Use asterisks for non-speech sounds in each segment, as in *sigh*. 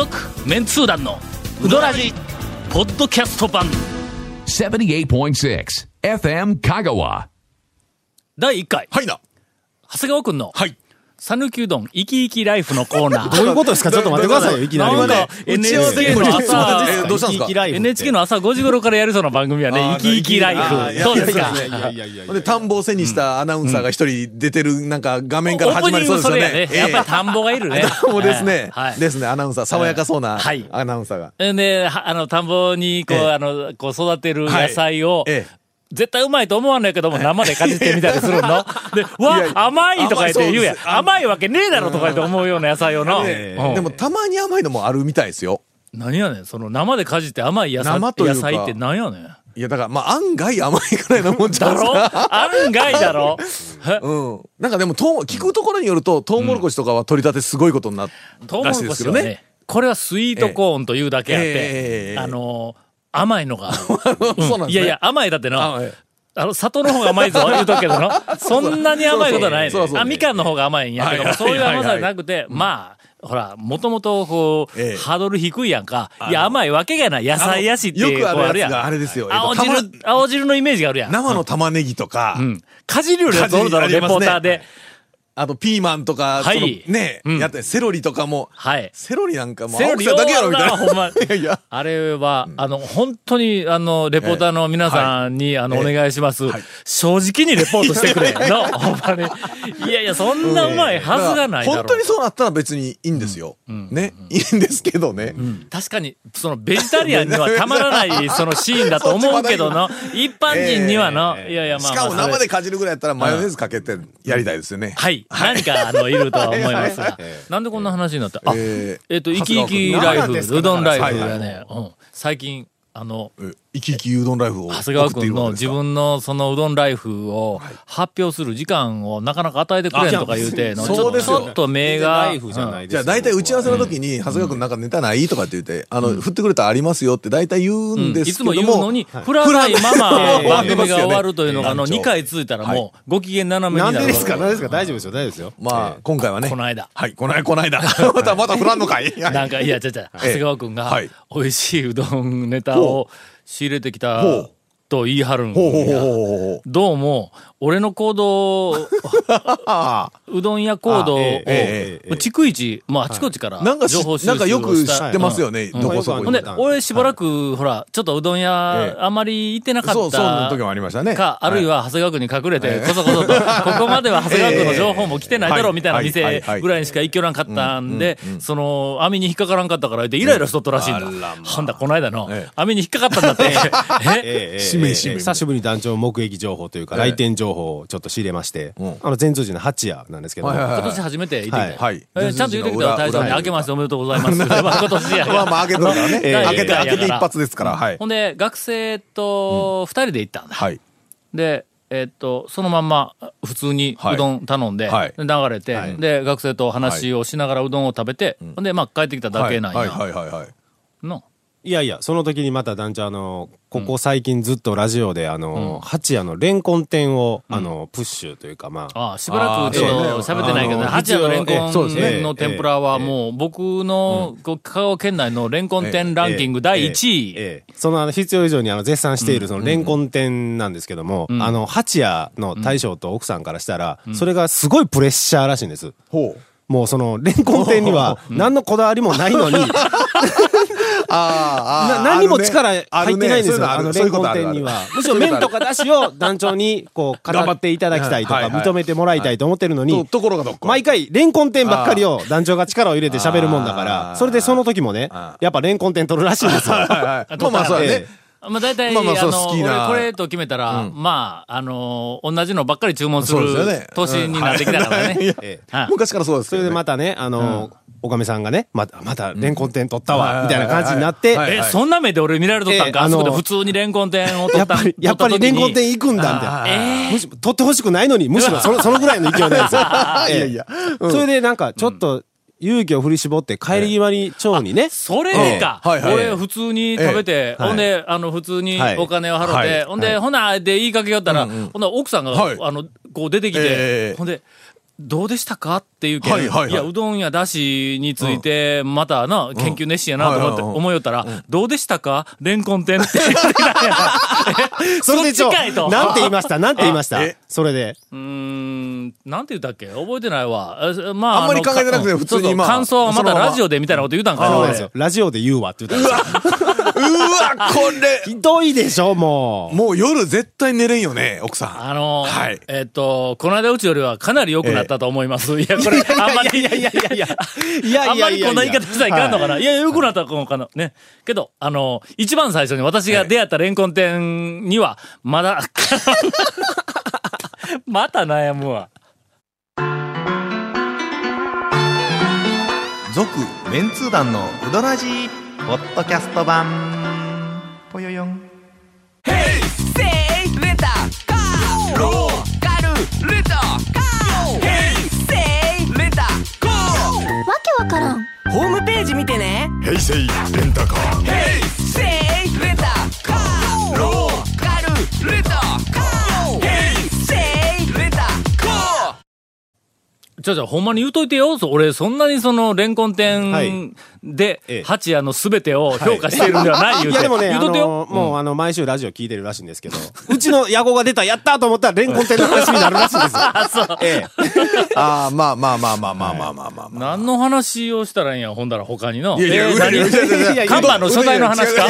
続メンツー団のウドラジポッドキャスト版78.6 FM Kagawa. 第1回はいな。長谷川くんのはい。讃岐うどん生き生きライフのコーナー。*laughs* どういうことですか？ちょっと待ってくださいよ、いきなり。なんか NHK のえ朝どうしたんですか？生き生きライフって。NHK の朝5時頃からやるそうな番組はねあー生き生きライフどうですか？いやいやいで、田ん。ぼを背にしたアナウンサーが一人出てる、なんか画面から始まりそうですよね。やっぱり田んぼがいるね。田んぼですね。はい。ですね、アナウンサー。爽やかそうなはい。アナウンサーが。で、はあの、田んぼに、こう、ええ。あの、こう育てる野菜を、ええ絶対うまいと思わないけども、生でかじってみたりするの。*laughs* で、うわ甘いとか言って言うやん甘いわけねえだろとか言って思うような野菜をの。うんでも、たまに甘いのもあるみたいですよ。何やねん、その生でかじって甘い野菜野菜って何やねん。いや、だから、まあ、案外甘いくらいのもんちゃだろうんですか。案外だろ？*laughs* うん。なんかでも、とう聞くところによると、トウモロコシとかは取り立てすごいことになっトウモロらしいですけどね。これはスイートコーンというだけあっえええええて、えあの、甘いのが。*laughs* そうなんですね。いやいや、甘いだってあな。えあの、里の方が甘いぞ、言うとくけどな。*laughs* そんなに甘いことはないそうそうそうあ、みかんの方が甘いんやけども、はいそういう甘さじゃなくて、まあ、ほら、もともとこう、ええハードル低いやんか。いや、甘いわけがない。野菜やしっていう、よくあるやつがあれですよ。えっと青汁、青汁のイメージがあるやん。生の玉ねぎとか、うん。かじりよりやつおるだろ、レかじりありますねポーターで。あとピーマンとか、はいね、うんやって、セロリとかも、はい。セロリなんかもうセロリだけやろみたいな。ほんま *laughs* いやいや。あれは、あの、本当に、あの、レポーターの皆さんに、あの、お願いします、はい正直にレポートしてくれ。の、ほんまに。いやいや、そんなうまいはずがないだろ本当にそうなったら別にいいんですよ。ね。いいんですけどね。確かに、その、ベジタリアンにはたまらない、そのシーンだと思うけどの、*laughs* 一般人にはの、いやいや、まあまあ。しかも生でかじるぐらいやったらマヨネーズかけてやりたいですよね。はい。何か、あの、いるとは思いますが。なんでこんな話になった？あ、えっと、生き生きライフ、うどんライフはいがね、うん。最近、あの、え生き生きうどんライフを長谷川送ってい君の自るわけですか？分のそのうどんライフを発表する時間をなかなか与えてくれんとか言うての、あちょそうですよ。ちょっと目が、ライフじゃないですじゃあ大体打ち合わせの時に、長谷川君なんかネタないとかって言って、あの、振ってくれたらありますよって大体言うんですいつもけども。言うのに、振らないまま番組が終わるというのが、あの、団長2回続いたらもう、ご機嫌斜めになる。なんでですか？なんでですか？大丈夫ですよ、大丈夫ですよ。まあ、今回はね。この間。はい、この間、この間。*laughs* また、また振らんのかい。なんか、いや、ちゃちゃ、長谷川君がはい、美味しいうどんネタを仕入れてきたと言い張るんや。どうも、俺の行動、あ *laughs* うどん屋行動を、逐一、もうあちこちからあ。なんかし情報収集なんかよく知ってますよね。うん。どこそこに。ほんで。、俺しばらく、ほら、ちょっとうどん屋え、え。あんまり行ってなかそう、そうのった時もありましたね。か、あるいは長谷川君に隠れて、こそこそと、*laughs* ここまでは長谷川君の情報も来てないだろうみたいなはい。店ぐらいにしか行きよらんかったんで、その、網に引っかからんかったから言って、イライラしとったらしいんだ。ほんだ、この間のええ、網に引っかかったんだって。*laughs* え？ええしめしめ。久しぶりに団長目撃情報というか、来店情報をちょっと仕入れまして、うんあの、全通寺の八夜なんですけども、はいはいはい今年初めて行ってきはいた。はい。えーちゃんと言ってきたら大将に明けましておめでとうございます。*laughs* まあ今年やまあまあ、開けとるからね。ええ開けて、開けて一発ですから。はいほ。んで、学生と二人で行ったんだ。はい。で、えっと、そのまんま、普通にはいうどん頼んで、はい流れて、はいで、学生と話をしながらうどんを食べて、ほんで、まあ、帰ってきただけなんや。はいはいはいはい。のいやいや、その時にまた団長、あの、ここ最近ずっとラジオで、あの、八夜のレンコン店を、あの、プッシュというか、まあ、ああ、しばらくちょっと喋ってないけど八夜のレンコンの天ぷらはもう、僕の、こう香川県内のレンコン店ランキング第1位。そのあの必要以上にあの絶賛しているそのレンコン店なんですけども、あの、八夜の大将と奥さんからしたら、それがすごいプレッシャーらしいんです。ほう。もうその、レンコン店には *laughs* 何のこだわりもないのに、*laughs* あ *laughs* な何にも力入ってないんですよ、ああの、レンコン店には。むしろ麺とかだしを団長に、こう、語っていただきたいとか、認めてもらいたいと思ってるのとに、ところがどっか。毎回、レンコン店ばっかりを団長が力を入れて喋るもんだかあら、ー。それでその時もねあ、やっぱレンコン店取るらしいんですよ。まあまあ、そうやね。まあ大体、まあまああの、これと決めたら、まあ、あの、同じのばっかり注文する年になってきたからね。昔からそうですそれ。でまたね、あの、おかめさんがね、また、また、レンコン店取ったわ、みたいな感じになって、はいえ、そんな目で俺見られとったんか、ええあそこで普通にレンコン店を取ったやっぱり、レンコン店行くんだ、みたいな。えむしろ、取ってほしくないのに、むしろその、そのぐらいの勢いなんですよ。*laughs* いやいや。それでなんか、ちょっと、勇気を振り絞って、帰り際に町にね、それでか、ええ。はいはい。俺普通に食べて、ええ。ほんで、あの、普通にはい。お金を払って、はい。ほんで、ほな、で言いかけよったら、ほんなら奥さんが、はい。あの、こう出てきて、ええ。ほんで、どうでしたかっていうけん、はいはいはい。や、うどんやだしについて、またな、研究熱心やなと思って、思いよったら、どうでしたか？レンコン店って。言ってたんや。えそれでちょそっちかいと。なんて言いました？なんて言いました？え？それで。うーん、なんて言ったっけ？覚えてないわ。あまあ、あんまり考えてなくての普通にそうそうまあ感想はまたそのままラジオでみたいなこと言うたんかいな。ラジオで言うわって言ったんですよ。うわ、これ、ひどいでしょ、もう。もう夜絶対寝れんよね、奥さん。あの、はいえっと、この間うちよりはかなり良くなったと思います。いや、これ、あんまり、いやいやいやいや、いやあんまりこんな言い方したらいかんのかな。い、や、良くなったのかな。ね。けど、あの、一番最初に私が出会ったレンコン店には、まだ、*laughs* また悩むわ。続メンツー団のウドラジーポッドキャスト版。ぽよよん。わけわからん。ホームページ見てね。平成レンタカー。せいちょちょ、ほんまに言うといてよ。そう俺、そんなにその、レンコンはい店で、ええ八谷のすべてを評価しているんではない、言うて。いやでもね、あ言うといてよ。のもうあの、毎週ラジオ聞いてるらしいんですけど、*laughs* うちの野号が出た、やったと思ったら、レンコン店の話になるらしいんですよ。あ、*laughs* そう。ええ。ああ、まあまあまあまあまあまあまあまあまあ。何の話をしたらいいんや、ほんだら他にの。いやいや、いやいやいやいや看板の初代の話か？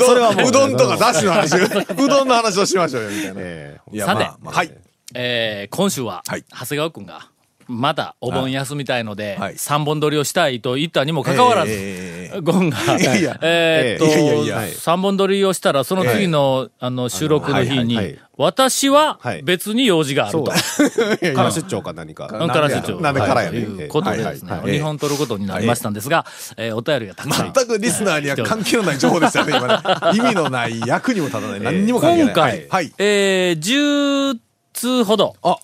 それはもううどんとかだしの話、*laughs* うどんの話をしましょうよ、みたいな。えいや、さてまあまあはい。えー今週は、はい長谷川くんが、まだお盆休みたいので、はい三本撮りをしたいと言ったにもかかわらず、えーゴンが、えーっと、いやいやいやはい三本撮りをしたら、その次の、あの、収録の日に、私ははい別に用事があると。え。*laughs* から出張か何か。うんから出張。なんでからやねいうことでですね、はいはい日本撮ることになりましたんですが、えーお便りがたくさん。全くリスナーには関係のない情報ですよね、今ね。*laughs* 意味のない、役にも立たない、何にも関係ない。今回、はい。えー、10通ほど、あ、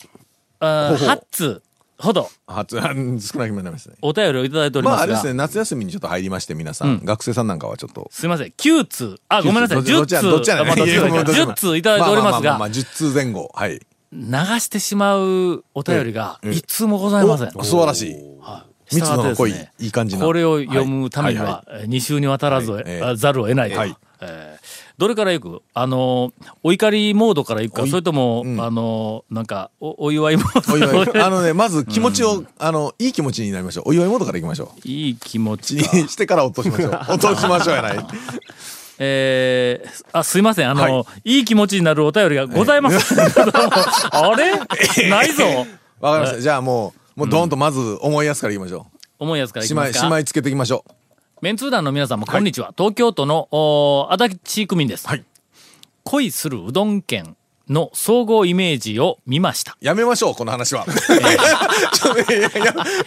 あほうほう8通ほど。初、あ少なくなりましたね。お便りをいただいておりますが、まああれですね、夏休みにちょっと入りまして、皆さん。学生さんなんかはちょっと。すいません、9通、あ、ごめんなさい、10どっちや通、どっちやね。んあまだいやもうどっちも。10通いただいておりますが。ああああ、10通前後。はい。流してしまうお便りが一通もございません。お素晴らしい。はい。密度の濃いいい感じのこれを読むためにはい。は、2週にわたらず、ざるを得ないと。はい。えーどれから行く？あのー、お怒りモードから行くか、それとも、うんあのー、なんか、お、お祝いモード？*laughs* あのね、まず気持ちを、あの、いい気持ちになりましょう。お祝いモードからいきましょう。いい気持ち。にしてから落としましょう。*laughs* 落としましょうやない。えー、あ、すいません。あの、、はいい気持ちになるお便りがございません。*laughs* あれ？ないぞ。わかりました。じゃあもう、もうドーンとまず思いやすからいきましょ重いやつからいきますか？しまいつけていきましょう。メンツー団の皆さんもこんにちは。東京都の、お足立区民です。はい恋するうどん県の総合イメージを見ました。やめましょう、この話は。*laughs*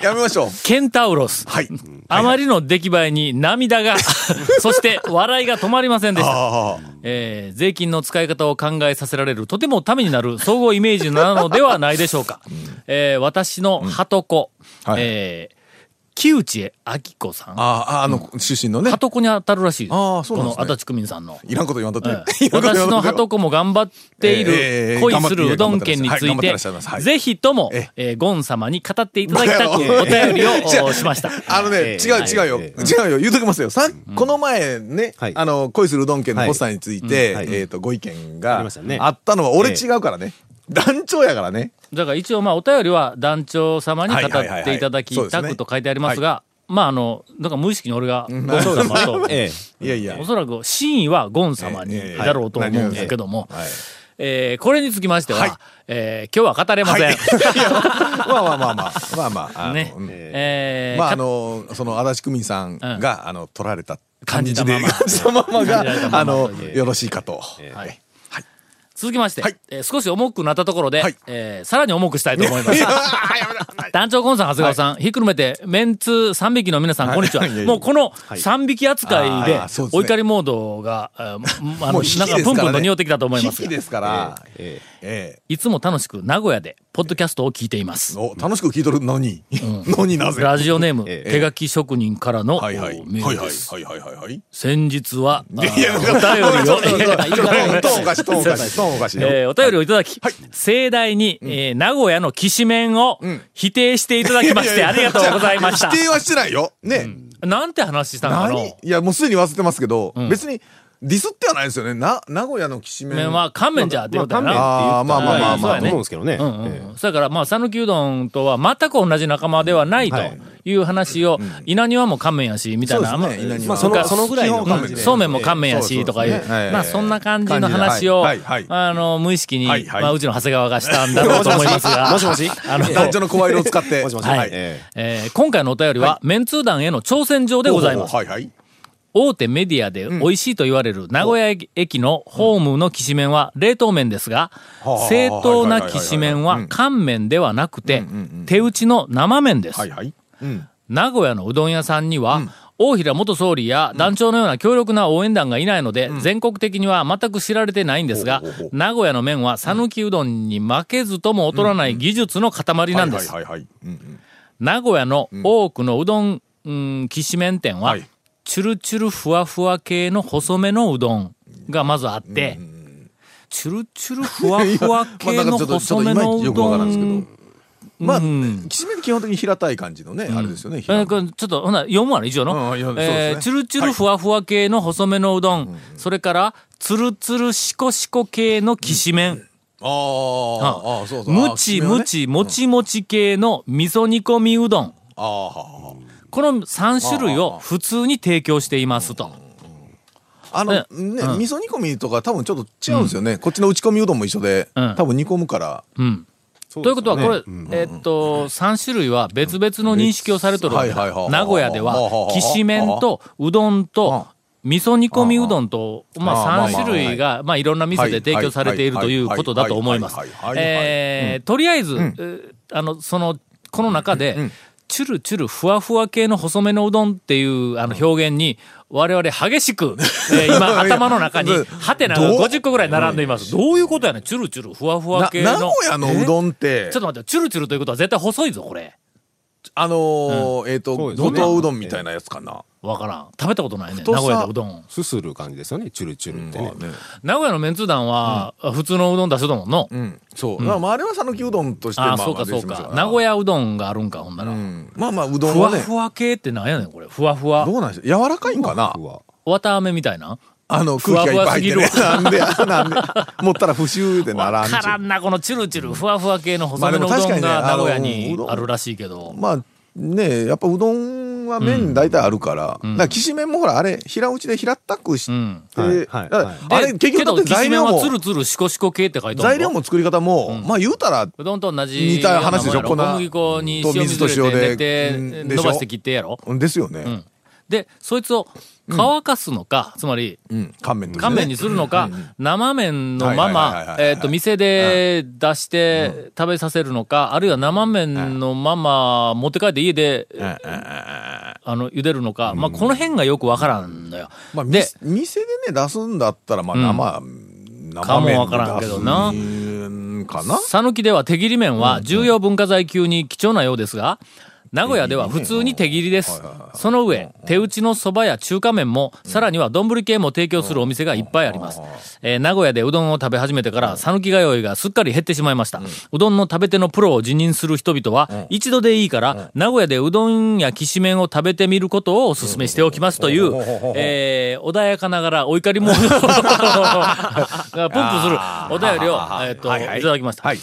やめましょう。ケンタウロス。はい。あまりの出来栄えに涙が、*laughs* そして笑いが止まりませんでした。あえー税金の使い方を考えさせられるとてもためになる総合イメージなのではないでしょうか。えー私のはとこ、はいえー木内明子さん。ああ、あの、出身のねは。とこに当たるらしい。ああそうなんですねこの足立区民さんの。いらんこと言わんとって。*laughs* 私のはとこも頑張っているえ恋するうどん県につはいてぜひともえ、えーゴン様に語っていただきたく *laughs* おええ便りを *laughs* しました。あのね、ええ違う違うよ。え違うよ。言うときますよ。さ、この前ねはい、あの、恋するうどん県のポスターについて、はいえっと、ご意見あがあったのは、俺ええ違うからね。団長やからね。だから一応まあお便りは団長様に語はいはいはいはいっていただきたくと書いてありますが、まああの、なんか無意識に俺がゴンん様と、*laughs* えいやいや。お。そらく真意はゴン様にええだろうと思うんですけども、はい。えーこれにつきましては、はい。えー今日は語れません。*laughs* まあまあまあまあ。まあまあ。あのね。うん。えーまあ、あかの、その、足立区民さんが、あの、取られた感じで、そのまま感じたが、ままあのよろしいかと。はい続きまして、はい。えー少し重くなったところで、はい。えーさらに重くしたいと思います。団長コンさん、長谷川さん、ひっくるめて、メンツ3匹の皆さん、こんにちは。もうこの3匹扱いでお怒りモードが、えーあの、なんかプンプンと匂ってきたと思いますが。引きですから。えええいつも楽しく名古屋でポッドキャストを聞いていますえ。。お、楽しく聞いとるのに？のになぜ？ラジオネーム、ええ手書き職人からの、はいはい。メーはいはいルです。はいはいはいはい。先日は、あいや、お便りを、お便りをいただき、盛大に、えー名古屋のきしめんを否定していただきまして、ありがとうございました否。定はしてないよ。ね。なんて話したんかの何？いや、もうすでに忘れてますけど、別に、ディスってはないですよね。な、名古屋のきしめん。麺は乾麺じゃってまあ、ことやな。あーまあまあまあまあらいいと思うんですけどね。うんうんえそれから、まあ、讃岐うどんとは全く同じ仲間ではないとはいいう話を、稲庭も乾麺やし、みたいな。まあ、その、そのぐらいの感じで。そうめんも乾麺やし、とかいうまあ、そんな感じの話を、あの、無意識に、まあ、うちの長谷川がしたんだろうと思いますが、*laughs* もしもしあの、男女の声色を使って。*laughs* もしもし。はいええー今回のお便りは、メンツー団への挑戦状でございます。はいはい。大手メディアで美味しいと言われる名古屋駅のホームのきしめんは冷凍麺ですが、正当なきしめんは乾麺ではなくて、手打ちの生麺です。名古屋のうどん屋さんには、大平元総理や団長のような強力な応援団がいないので、全国的には全く知られてないんですが名古屋の麺は讃岐うどんに負けずとも劣らない技術の塊なんです。名古屋の多くのうどん、うん、きしめん店は、はいチュルチュルふわふわ系の細めのうどんがまずあって、チュルチュルふわふわ系の細めのうどど。まあ、うんきしめん基本的に平たい感じのね、あれですよね。ちょっと、ほな、読むわね、一応の。えーチュルチュルふわふわ系の細めのうどん、それから、ツルツルシコシコ系のきしめん、あーあー、そうそう。ムチムチ。チもちもち系の味噌煮込みうどん、ああ、この3種類を普通に提供していますと。あ。あの、ね、味噌煮込みとか多分ちょっと違うんですよね。こっちの打ち込みうどんも一緒で、うん。多分煮込むから。うん。ということは、これ、えっと、3種類は別々の認識をされとるわけだはいはいはい名古屋ではは、きしめんとうどんと、味噌煮込みうどんと、まあ3あーまあまあ。種類が、まあいろんな店で提供されているということだと思います。とりあえず、えーあの、その、この中で、チュルチュルふわふわ系の細めのうどんっていうあの表現に、我々激しく、*laughs* えー今 *laughs* 頭の中に、ハテナがどう？50個ぐらい並んでいます。どういうことやねんチュルチュルふわふわな系の。名古屋のうどんってちょっ、と待って、チュルチュルということは絶対細いぞ、これ。あのー、えっと、そうですね五島うどんみたいなやつかな。わからん。食べたことないね。太さ名古屋でうどん。すする感じですよね、チュルチュルってね。名古屋のメンツ団は、普通のうどん出すともんの。うん。そう。だからまああれは讃岐うどんとして、まああ、あまあそうかそうか。名古屋うどんがあるんか、ほんなら。うん。まあまあ、うどんふわはね、ふわ系ってなんやねん、これ。ふわふわど。うなんでしょう柔らかいんかな？うわわたあめみたいな。あの、空気がいっぱい入ってね。ふ。わ。なんで、なんで、持ったら不臭でならんちゅう。からんな、このチュルチュル、ふわふわ系の細めのうまあでも確かにねどんが名古屋あのにあるらしいけど。まあねやっぱうどんは麺大体あるから、だからきしめんもほらあれ平打ちで平たくして、うん。はいはいだからはいあれで結局だって材料もはツルツルシコシコ系って書いてある材料も作り方も、まあ言うたらうどんと同じ似た話でしょ。ようなもんやろ小麦粉に塩水と塩でうんでしょ。伸ばして切ってやろ。ですよね、んでそいつを乾かすのか、つまりうん。乾麺乾麺にするのか、生麺のままえっと、店で出して食べさせるのか、あるいは生麺のまま持って帰って家で、あの、茹でるのか、まあ、この辺がよくわからんのよ。まあ、でで店でね出すんだったらまあ生、生かも麺わからんけどな。かな。讃岐では手切り麺は重要文化財級に貴重なようですが、名古屋では普通に手切りです。その上、手打ちの蕎麦や中華麺も、さらには丼系も提供するお店がいっぱいあります。えー名古屋でうどんを食べ始めてから、讃岐通いがすっかり減ってしまいました。うどんの食べ手のプロを辞任する人々は、一度でいいから、名古屋でうどんやきしめんを食べてみることをお勧めしておきますという、えー穏やかながらお怒りモードがプンプンするお便りを、えっと、はいただきました。はい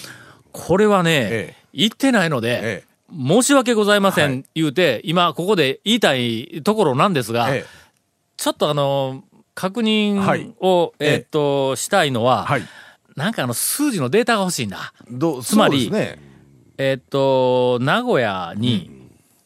これはね、え言ってないので、え申し訳ございません、言うて、今ここで言いたいところなんですが、ええ。ちょっとあの、確認はい。を、えええっと、したいのは、はい。なんかあの、数字のデータが欲しいんだ。つまりね。えっと、名古屋に、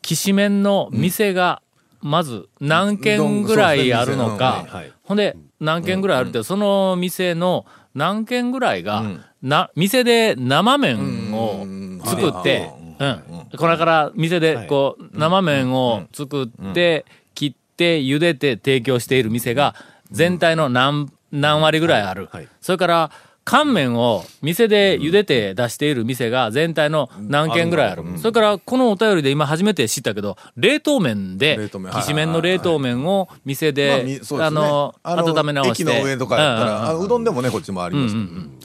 きしめんの店が、まず何軒ぐらいあるのか、ほんで、何軒ぐらいあるって、その店の何軒ぐらいが、な、店で生麺を作って、うん。これから店で、こう、生麺を作って、切って、茹でて提供している店が、全体の何、何割ぐらいある。はい。それから、乾麺を店で茹でて出している店が全体の何軒ぐらいある。それから、このお便りで今初めて知ったけど、冷凍麺で冷凍、麺。きしめんの冷凍麺を店で、あの、温め直して。駅の上とかやったら、うどんでもね、こっちもあります。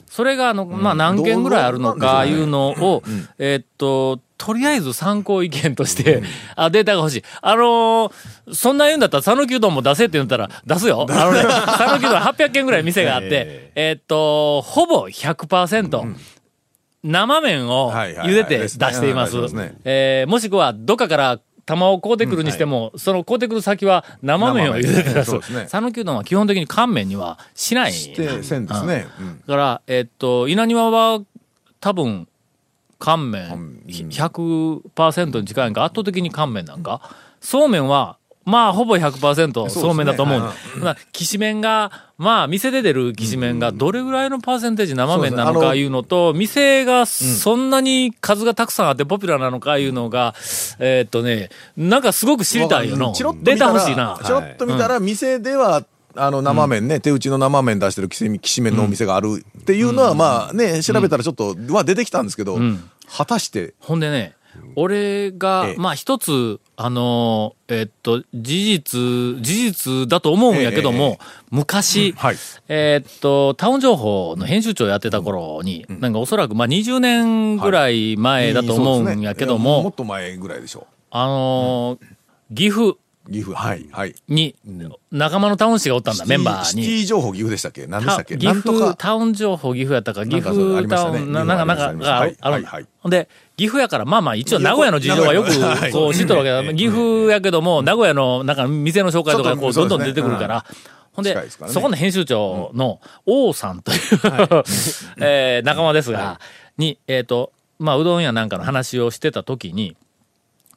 それが、あの、まあ、何件ぐらいあるのか、いうのを、えーっと、とりあえず参考意見として、あ、データが欲しい。あのーそんな言うんだったら、讃岐うどんも出せって言ったら、出すよ。あのね、讃岐うどん800件ぐらい店があって、*laughs* えーっと、ほぼ100%、生麺をはいはいはい茹でて出しています。えーもしくは、どっかから、玉を買うてくるにしても、その買うてくる先は生麺を茹でて出す *laughs* そうですね。讃岐うどんは基本的に乾麺にはしない。して、せんですね。うんだから、えっと、稲庭は多分、乾麺。乾ひ100%に近いんか、圧倒的に乾麺なんか、そうめんは、まあ、ほぼ100%そうめんだと思う。そうまあ、きしめんが、まあ、店で出るきしめんがどれぐらいのパーセンテージ生麺なのかいうのと、店がそんなに数がたくさんあってポピュラーなのかいうのが、えーっとね、なんかすごく知りたいよの。しいな。ちょろっと見たら、店では、あの、生麺ね、手打ちの生麺出してるきしきしめんのお店があるっていうのは、まあね、調べたらちょっと、は出てきたんですけど、果たして、ほんでね、俺が、ええ。まあ一つ、あのーえっと、事実、事実だと思うんやけども、昔、はい。えっと、タウン情報の編集長やってた頃に、なんかおそらく、まあ20年ぐらい前だと思うんやけども、もっと前ぐらいでしょあのー岐阜う。岐阜、はい、はい。に、仲間のタウン氏がおったんだ、メンバーシテに。ィ情報岐阜でしたっけ？何でしたっけ？岐阜、か。タウン情報岐阜やったか、岐阜タウン、ななんか、なんか、あるあるはいはいほんで、岐阜やから、まあまあ、一応名古屋の事情はよくこう知っとるわけだ。ええ岐阜やけども、名古屋の、なんか、店の紹介とか、こう、どんどん出てくるから。ほんでそこの編集長の王さんという、*laughs* えー仲間ですが、に、えっと、まあ、うどん屋なんかの話をしてた時に、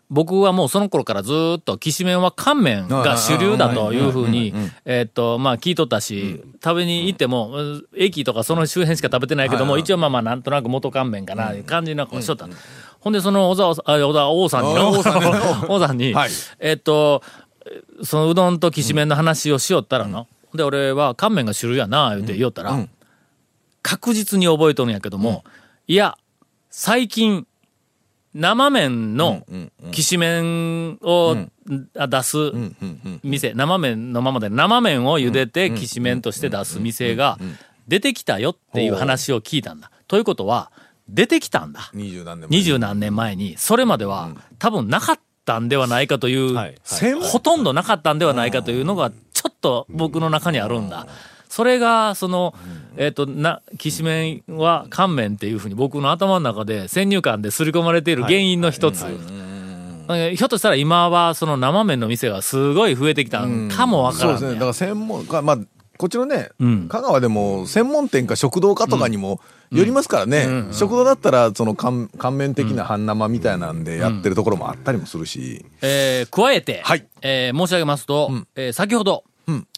僕はもうその頃からずーっと、きしめんは乾麺が主流だというふうに、えーっと、まあ聞いとったし、食べに行っても、うん駅とかその周辺しか食べてないけども、一応まあまあなんとなく元乾麺かな、感じのこうしとった。ほんで、その小沢小沢王さんに王 *laughs* さんにえーっと、そのうどんときしめんの話をしよったらの、で、俺は乾麺が主流やな、言うて言おったら、確実に覚えとるんやけども、いや、最近、生麺のきしめんをあ出す店、生麺のままで生麺を茹でてきしめんとして出す店が出てきたよっていう話を聞いたんだ。ということは、出てきたんだ。二十何年二十何年前に、それまでは多分なかったん。ではないかという、はい専ほとんどなかったんではないかというのが、ちょっと僕の中にあるんだ。それが、その、えっ、と、な、きしめんは乾麺っていうふうに僕の頭の中で先入観で刷り込まれている原因の一つ。えひょっとしたら今はその生麺の店がすごい増えてきたんかもわからんねそうですね。だから専門家、まあ、こっちのね、ん。香川でも専門店か食堂かとかにもよりますからね、食堂だったらその乾乾麺的な半生みたいなんでやってるところもあったりもするし、えー加えて、はい。えー申し上げますと、えー先ほど、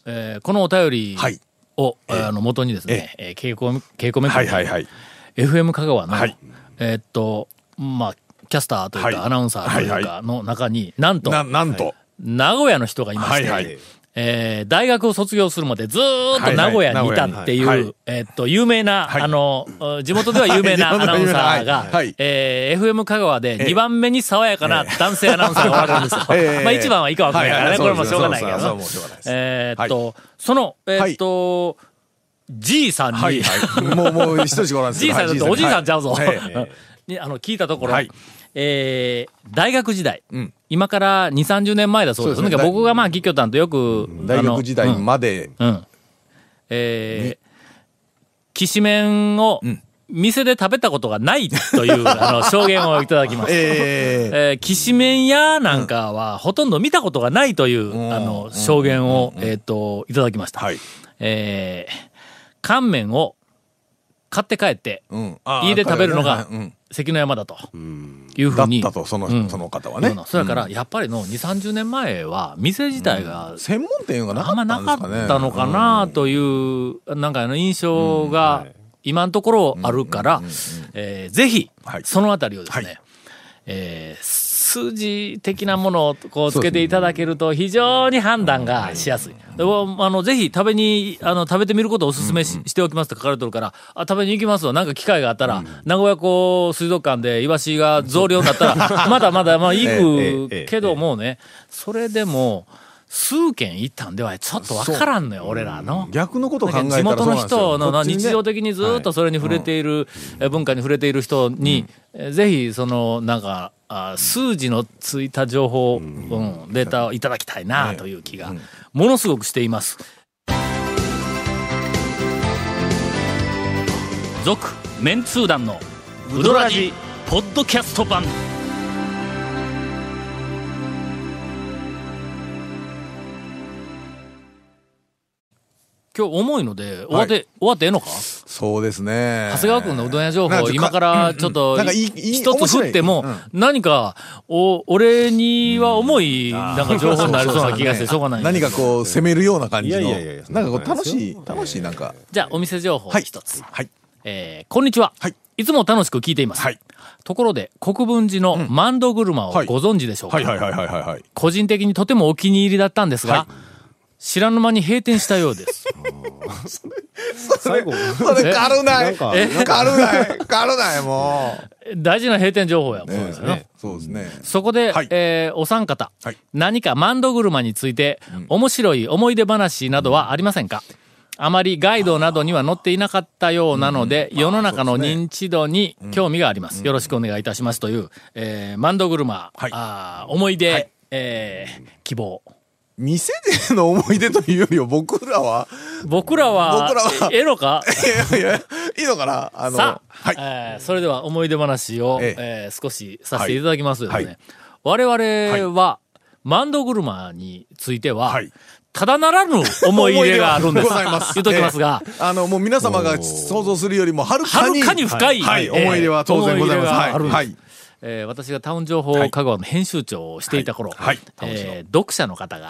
えーこのお便りはいを、あの元にですね、えー、稽古稽古目はいはいはい。FM 香川の、はい。えーっと、まあ、キャスターというか、はい。アナウンサーというはいかの中に、なんと、ななんと、名古屋の人がいまして、はいはいえー大学を卒業するまでずーっと名古屋にいたっていう、えーっと、有名な、はい。あの、地元では有名なはいアナウンサーが、はい。はい。えー FM 香川で2番目に爽やかな男性アナウンサーがおられるんですよ。*laughs* ええ。まあ一番はいいかわかんないからね、これもしょうがないけどえーっと、その、えーっと、じいさんに、はい。はい。もうもう一人しかおらんじいさんだとおじいさんちゃうぞ。*laughs* にあの聞いたところ、はい。えー大学時代、ん今から2、30年前だそうです。ですね。なんか僕がまあ、企業団とよく、大学時代まで、うん。うん。えー、きしめんを、店で食べたことがないという、*laughs* あの、証言をいただきました。ええー、きしめん屋なんかは、ほとんど見たことがないという、ん。あの、証言を、えっ、と、いただきました。ーはい。えー、乾麺を買って帰って、家で食べるのが関の山だというふだうに。ったとその,、うん。その方はね。それから、やっぱりの2、30年前は、店自体が専門店がなかあんまったなんかったのかなという、なんかあの印象が今のところあるから、えーぜひはい、そのあたりをですね、はい。えー数字的なものをこうつけていただけると非常に判断がしやすい。あの、ぜひ食べに、あの、食べてみることをお勧めし,、しておきますって書かれてるから、あ、食べに行きますわ。なんか機会があったら、名古屋港水族館でイワシが増量になったら、*laughs* まだまだ、まあ、行くけどもね、それでも、数件行ったんではちょっとわからんのよ、俺らの。逆のこと考え地元の人の日常的にずっとそれに触れている、え文化に触れている人に、えぜひそのなんかあ数字のついた情報、うん。データをいただきたいなという気がものすごくしています。続メンツー団のウドラジポッドキャスト版。今日重いので終わって、終わってええのか？そうですね。長谷川君のうどん屋情報、今からちょっとなんかいいいい一つ振っても面、何か、お、俺には重い、なんか情報になりそうな気がしてしょうがない。何かこう攻めるような感じの。いやいやいやなんかこう楽しい楽しいなんか。じゃあ、お店情報はい一つ。はい。えーこんにちは。はい。いつも楽しく聞いています。はい。ところで、国分寺のマンド車をはい。ご存知でしょうか、はいはいはいはいはいはい。個人的にとてもお気に入りだったんですが、はい知らぬ間に閉店したようです。*laughs* 最後。それ軽ない。ない。軽ないも大事な閉店情報やもそうですねそうですね。そこで、はい。えーお三方、はい。何かマンド車について、面白い思い出話などはありませんか、あまりガイドなどには載っていなかったようなので、世の中の認知度に興味があります。よろしくお願いいたしますという、えーマンド車、思い出、はい。えー希望。店での思い出というよりは僕らは僕らは、僕らは。えええのか？*laughs* いやいやいいのかな？あのさあ、はい。えーそれでは思い出話を、ええ。ー少しさせていただきますとですね、はい。我々は、マンド車については、はい。ただならぬ思い入れがあるんです。ございます。言っときますが、ええ。あのもう皆様が想像するよりもはるかにはるかに深い、はい。えー思い出は当然ございます。はいえー私がタウン情報香川の編集長をしていた頃、はい。えー読者の方が、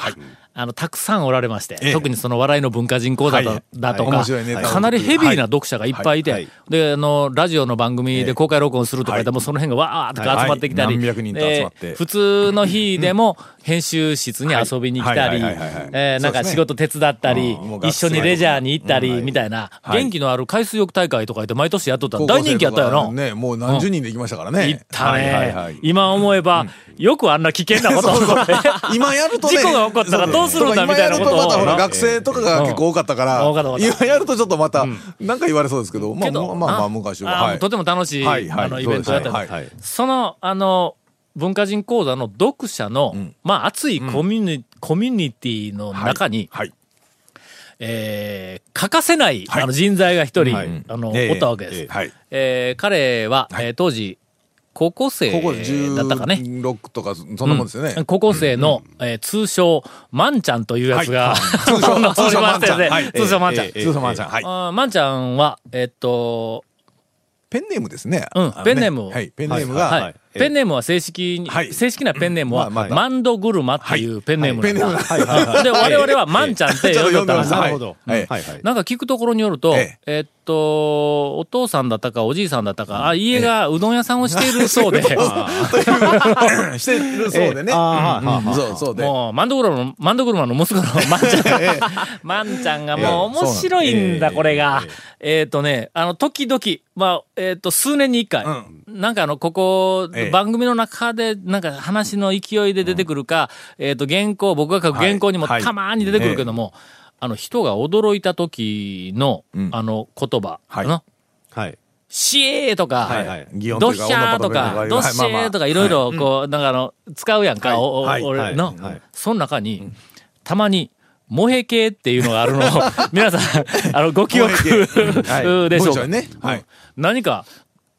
あのたくさんおられまして、ええ。特にその笑いの文化人講座だ,、とか、かなりヘビーな読者がいっぱいいて、はい。であのラジオの番組で公開録音するとか言ったら、もうその辺がわーっと集まってきたり、普通の日でも編集室に遊びに来たりなんか仕事手伝ったり、一緒生にレジャーに行ったり、みたいな、はい。元気のある海水浴大会とか言って毎年やっとったら大人気やったよな。ねもう何十人で行きましたからね。行ったね、今思えば、よくあんな危険なことを *laughs* 今やるとね事故が起こったらどうするんだみたいなことをまたほら学生とかが結構多かったから、今やるとちょっとまたなんか言われそうですけど、まあまあまあな昔は、とても楽しい、あのイベントやったんです。はいはい。その、あの、文化人講座の読者の、まあ、熱いコミュニ,、コミュニティの中に、はい。えー欠かせない、はい。あの人材が一人、はい。あの、ええ。おったわけです。ええ。彼は、えー当時、高校生ここでだったかね。16とかそんなもんですよね、高校生の、えー通称、マンちゃんというやつが、*laughs* 通称おりましたよね通称マンちゃんはい。通称マンちゃん。ええ通称マンちゃん。はい。あーマンちゃんは、えっと、ペンネームですね。うん。ね。ペンネーム。をはい、ペンネームが、はい。はいペンネームは正式に、はい。正式なペンネームは、まあまあ。マンドグルマっていうペンネームなんだ。はいペンネーム。が *laughs* で、我々はマンちゃんって呼んでたんですなるほど。はいはいはい。なんか聞くところによると、ええ。っと、お父さんだったかおじいさんだったか、あ家がうどん屋さんをしているそうで、*laughs* *laughs* してるそうでね。そうそうで。もう、マンドグルマの、マンドグルマの息子のマンちゃん。マンちゃんがもう面白いんだ、これが。えっとね、あの、時々、まあ、えっと、数年に一回、なんかあの、ここええ、番組の中で、なんか話の勢いで出てくるか、えっと、原稿、僕が書く原稿にもはい。たまーに出てくるけども、あの、人が驚いた時の、ん。あの、言葉、はい。あのはい。シエーとか、はいはい。擬音ドッヒャーとか、ドッシェーとかい。ろいろ、こう、なんかあの、使うやんか、俺の。その中に、たまに、モヘ系っていうのがあるの。を、皆さん、あの、ご記憶はい。*laughs* でしょうか？何か、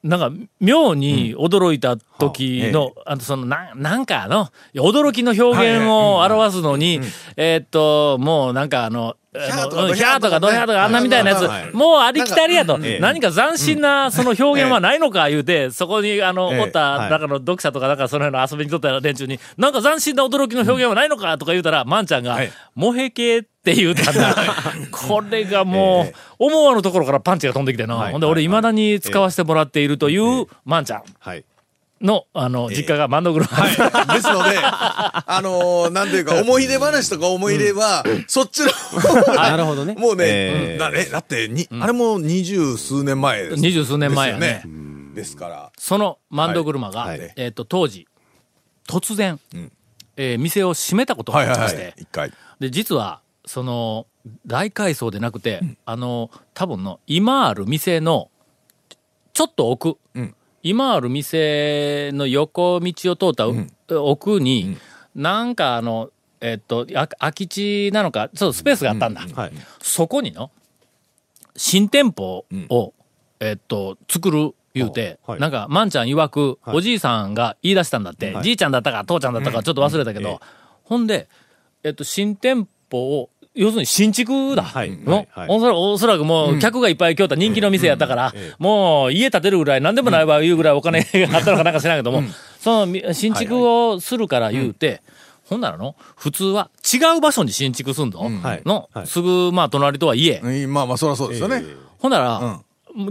なんか、妙に驚いた時の、あの、その、な、なんかあの、驚きの表現を表すのに、えーっと、もうなんかあの、ヒャーとかドヒャーとかあんなみたいなやはいつ、もうありきたりやと。ええ何か斬新なその表現はないのか言うて、そこにあの、ええ。おったはい。中の読者とかなんかその辺の遊びにとった連中に、なんか斬新な驚きの表現はないのかとか言うたら、マンちゃんがはい、モヘ系って言うたんだ。これがもう、思わぬところからパンチが飛んできてな。ほんで俺未だに使わせてもらっているというマンちゃん。はい。の、あの、実家が万能車。はい。ですので、あのーなんていうか、*laughs* 思い出話とか思い出は、そっちの方なるほどね。もうね、えーだえだってに、あれも二十数年前です。二十数年前やねですよね。ですから。その万能車が、はいはいえっ、と、当時、突然、えー店を閉めたことがはいはいはありまして、い。一回。で、実は、その、大改装でなくて、あの、多分の、今ある店の、ちょっと奥、うん。今ある店の横道を通ったう、奥に、なんかあの、えっと、あ空き地なのか、ちょっとスペースがあったんだ。はい。そこにの、新店舗を、えっと、作る言うて、はい。なんか、まんちゃん曰く、はい。おじいさんが言い出したんだって、はい。じいちゃんだったか父ちゃんだったかちょっと忘れたけど、ええ。ほんで、えっと、新店舗を、要するに新築だ。はい。のはい。はい。おそらく、おそらくもう、客がいっぱい来よった人気の店やったから、もう、家建てるぐらい、何でもないわ、いうぐらいお金があったのかなんか知らんけども、そのみ、新築をするから言うて、ほんならの、普通は違う場所に新築すんの、はい。の、はい。すぐ、まあ、隣とはいえ、うん。まあまあ、そりゃそうですよね。ほんなら、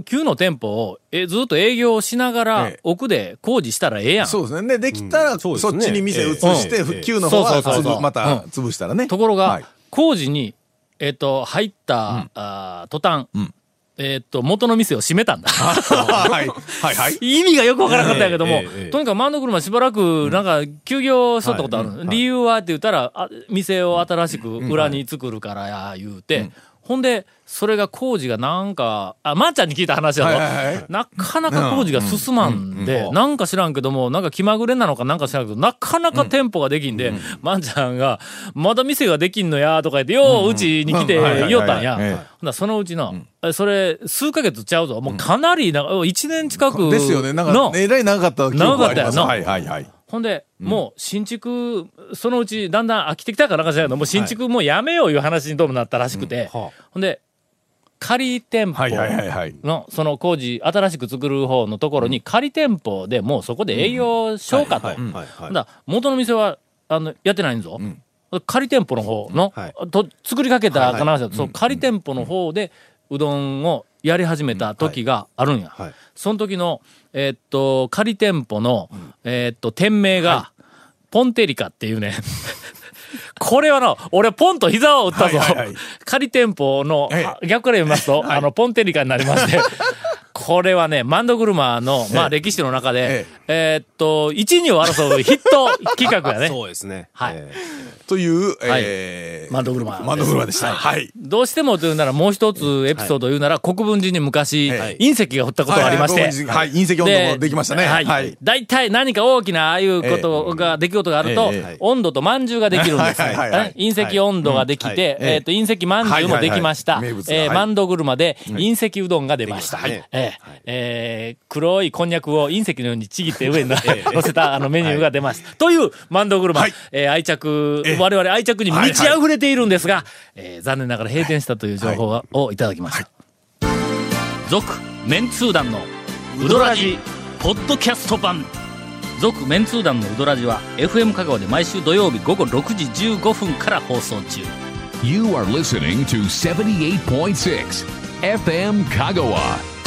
旧の店舗をえずっと営業しながらええ。奥で工事したらええやん。そうですね。で、できたら、そっちに店移して、旧の方はそうそうそうそう。つぶまた潰したらね。ところが、はい工事に、えっ、と、入った、あー途端、ん。えっ、と、元の店を閉めたんだ。はい。はいはい。*laughs* 意味がよくわからなかったんやけども、とにかく万能車しばらく、なんか、休業しとったことある。理由はって言ったら、あ店を新しく裏に作るからや、言うて、ほんで、それが工事がなんか、あ、まー、ちゃんに聞いた話やぞ。はいはいはいなかなか工事が進まんで、なんか知らんけども、なんか気まぐれなのかなんか知らんけど、なかなか店舗ができんで、まんちゃんが、まだ店ができんのや、とか言って、よう、うちに来て言おったんや。ええほんならそのうちの、えそれ、数ヶ月ちゃうぞ。もうかなりな、一年近くの。ですよね。なんか、えらい長かった。長かったはいはいはい。ほんで、もう新築、そのうちだんだん飽きてきたからなんか知らんけど、もう新築もうやめよういう話にどうもなったらしくて、はほんで、仮店舗。の、その工事、新しく作る方のところに仮店舗でもうそこで営業しようかと。だら元の店は、あの、やってないんぞ。仮店舗の方の、はい。と作りかけたかな、そう仮店舗の方でうどんをやり始めた時があるんや。はい。その時の、えーっと、仮店舗の、えーっと、店名が、ポンテリカっていうね。*laughs* これはな、俺ポンと膝を打ったぞ。仮店舗の、逆から読みますと、あの、ポンテリカになりまして、*laughs* これはね、マンド車の、まあ、歴史の中で、えーっと、1、2を争うヒット企画やね。*laughs* そうですね。はい。えという、えーマンド車ですマンド車でした。はい。どうしてもというなら、もう一つエピソードを言うなら、国分寺に昔、はい。隕石が降ったことがありまして、はい、隕石温度もできましたね。はい。はい。大体何か大きなああいうことが、出来事があるとええ、温度と饅頭ができるんです。はいはいはい隕石温度ができて、えっと、隕石饅頭もできました。はいはいはい。名物が。はい。えーマンド車で隕石うどんが出ました。できましたえーえー黒いこんにゃくを隕石のようにちぎって上に *laughs* 乗せたあのメニューが出ました。というマンド車はい、えー愛着え、我々愛着に満ちはいはい溢れているんですが、えー残念ながら閉店したという情報をい。ただきました。続、メンツー団のウドラジポッドキャスト版。続メンツー団のウドラジは FM 香川で毎週土曜日午後6時15分から放送中。You are listening to 78.6 FM Kagawa.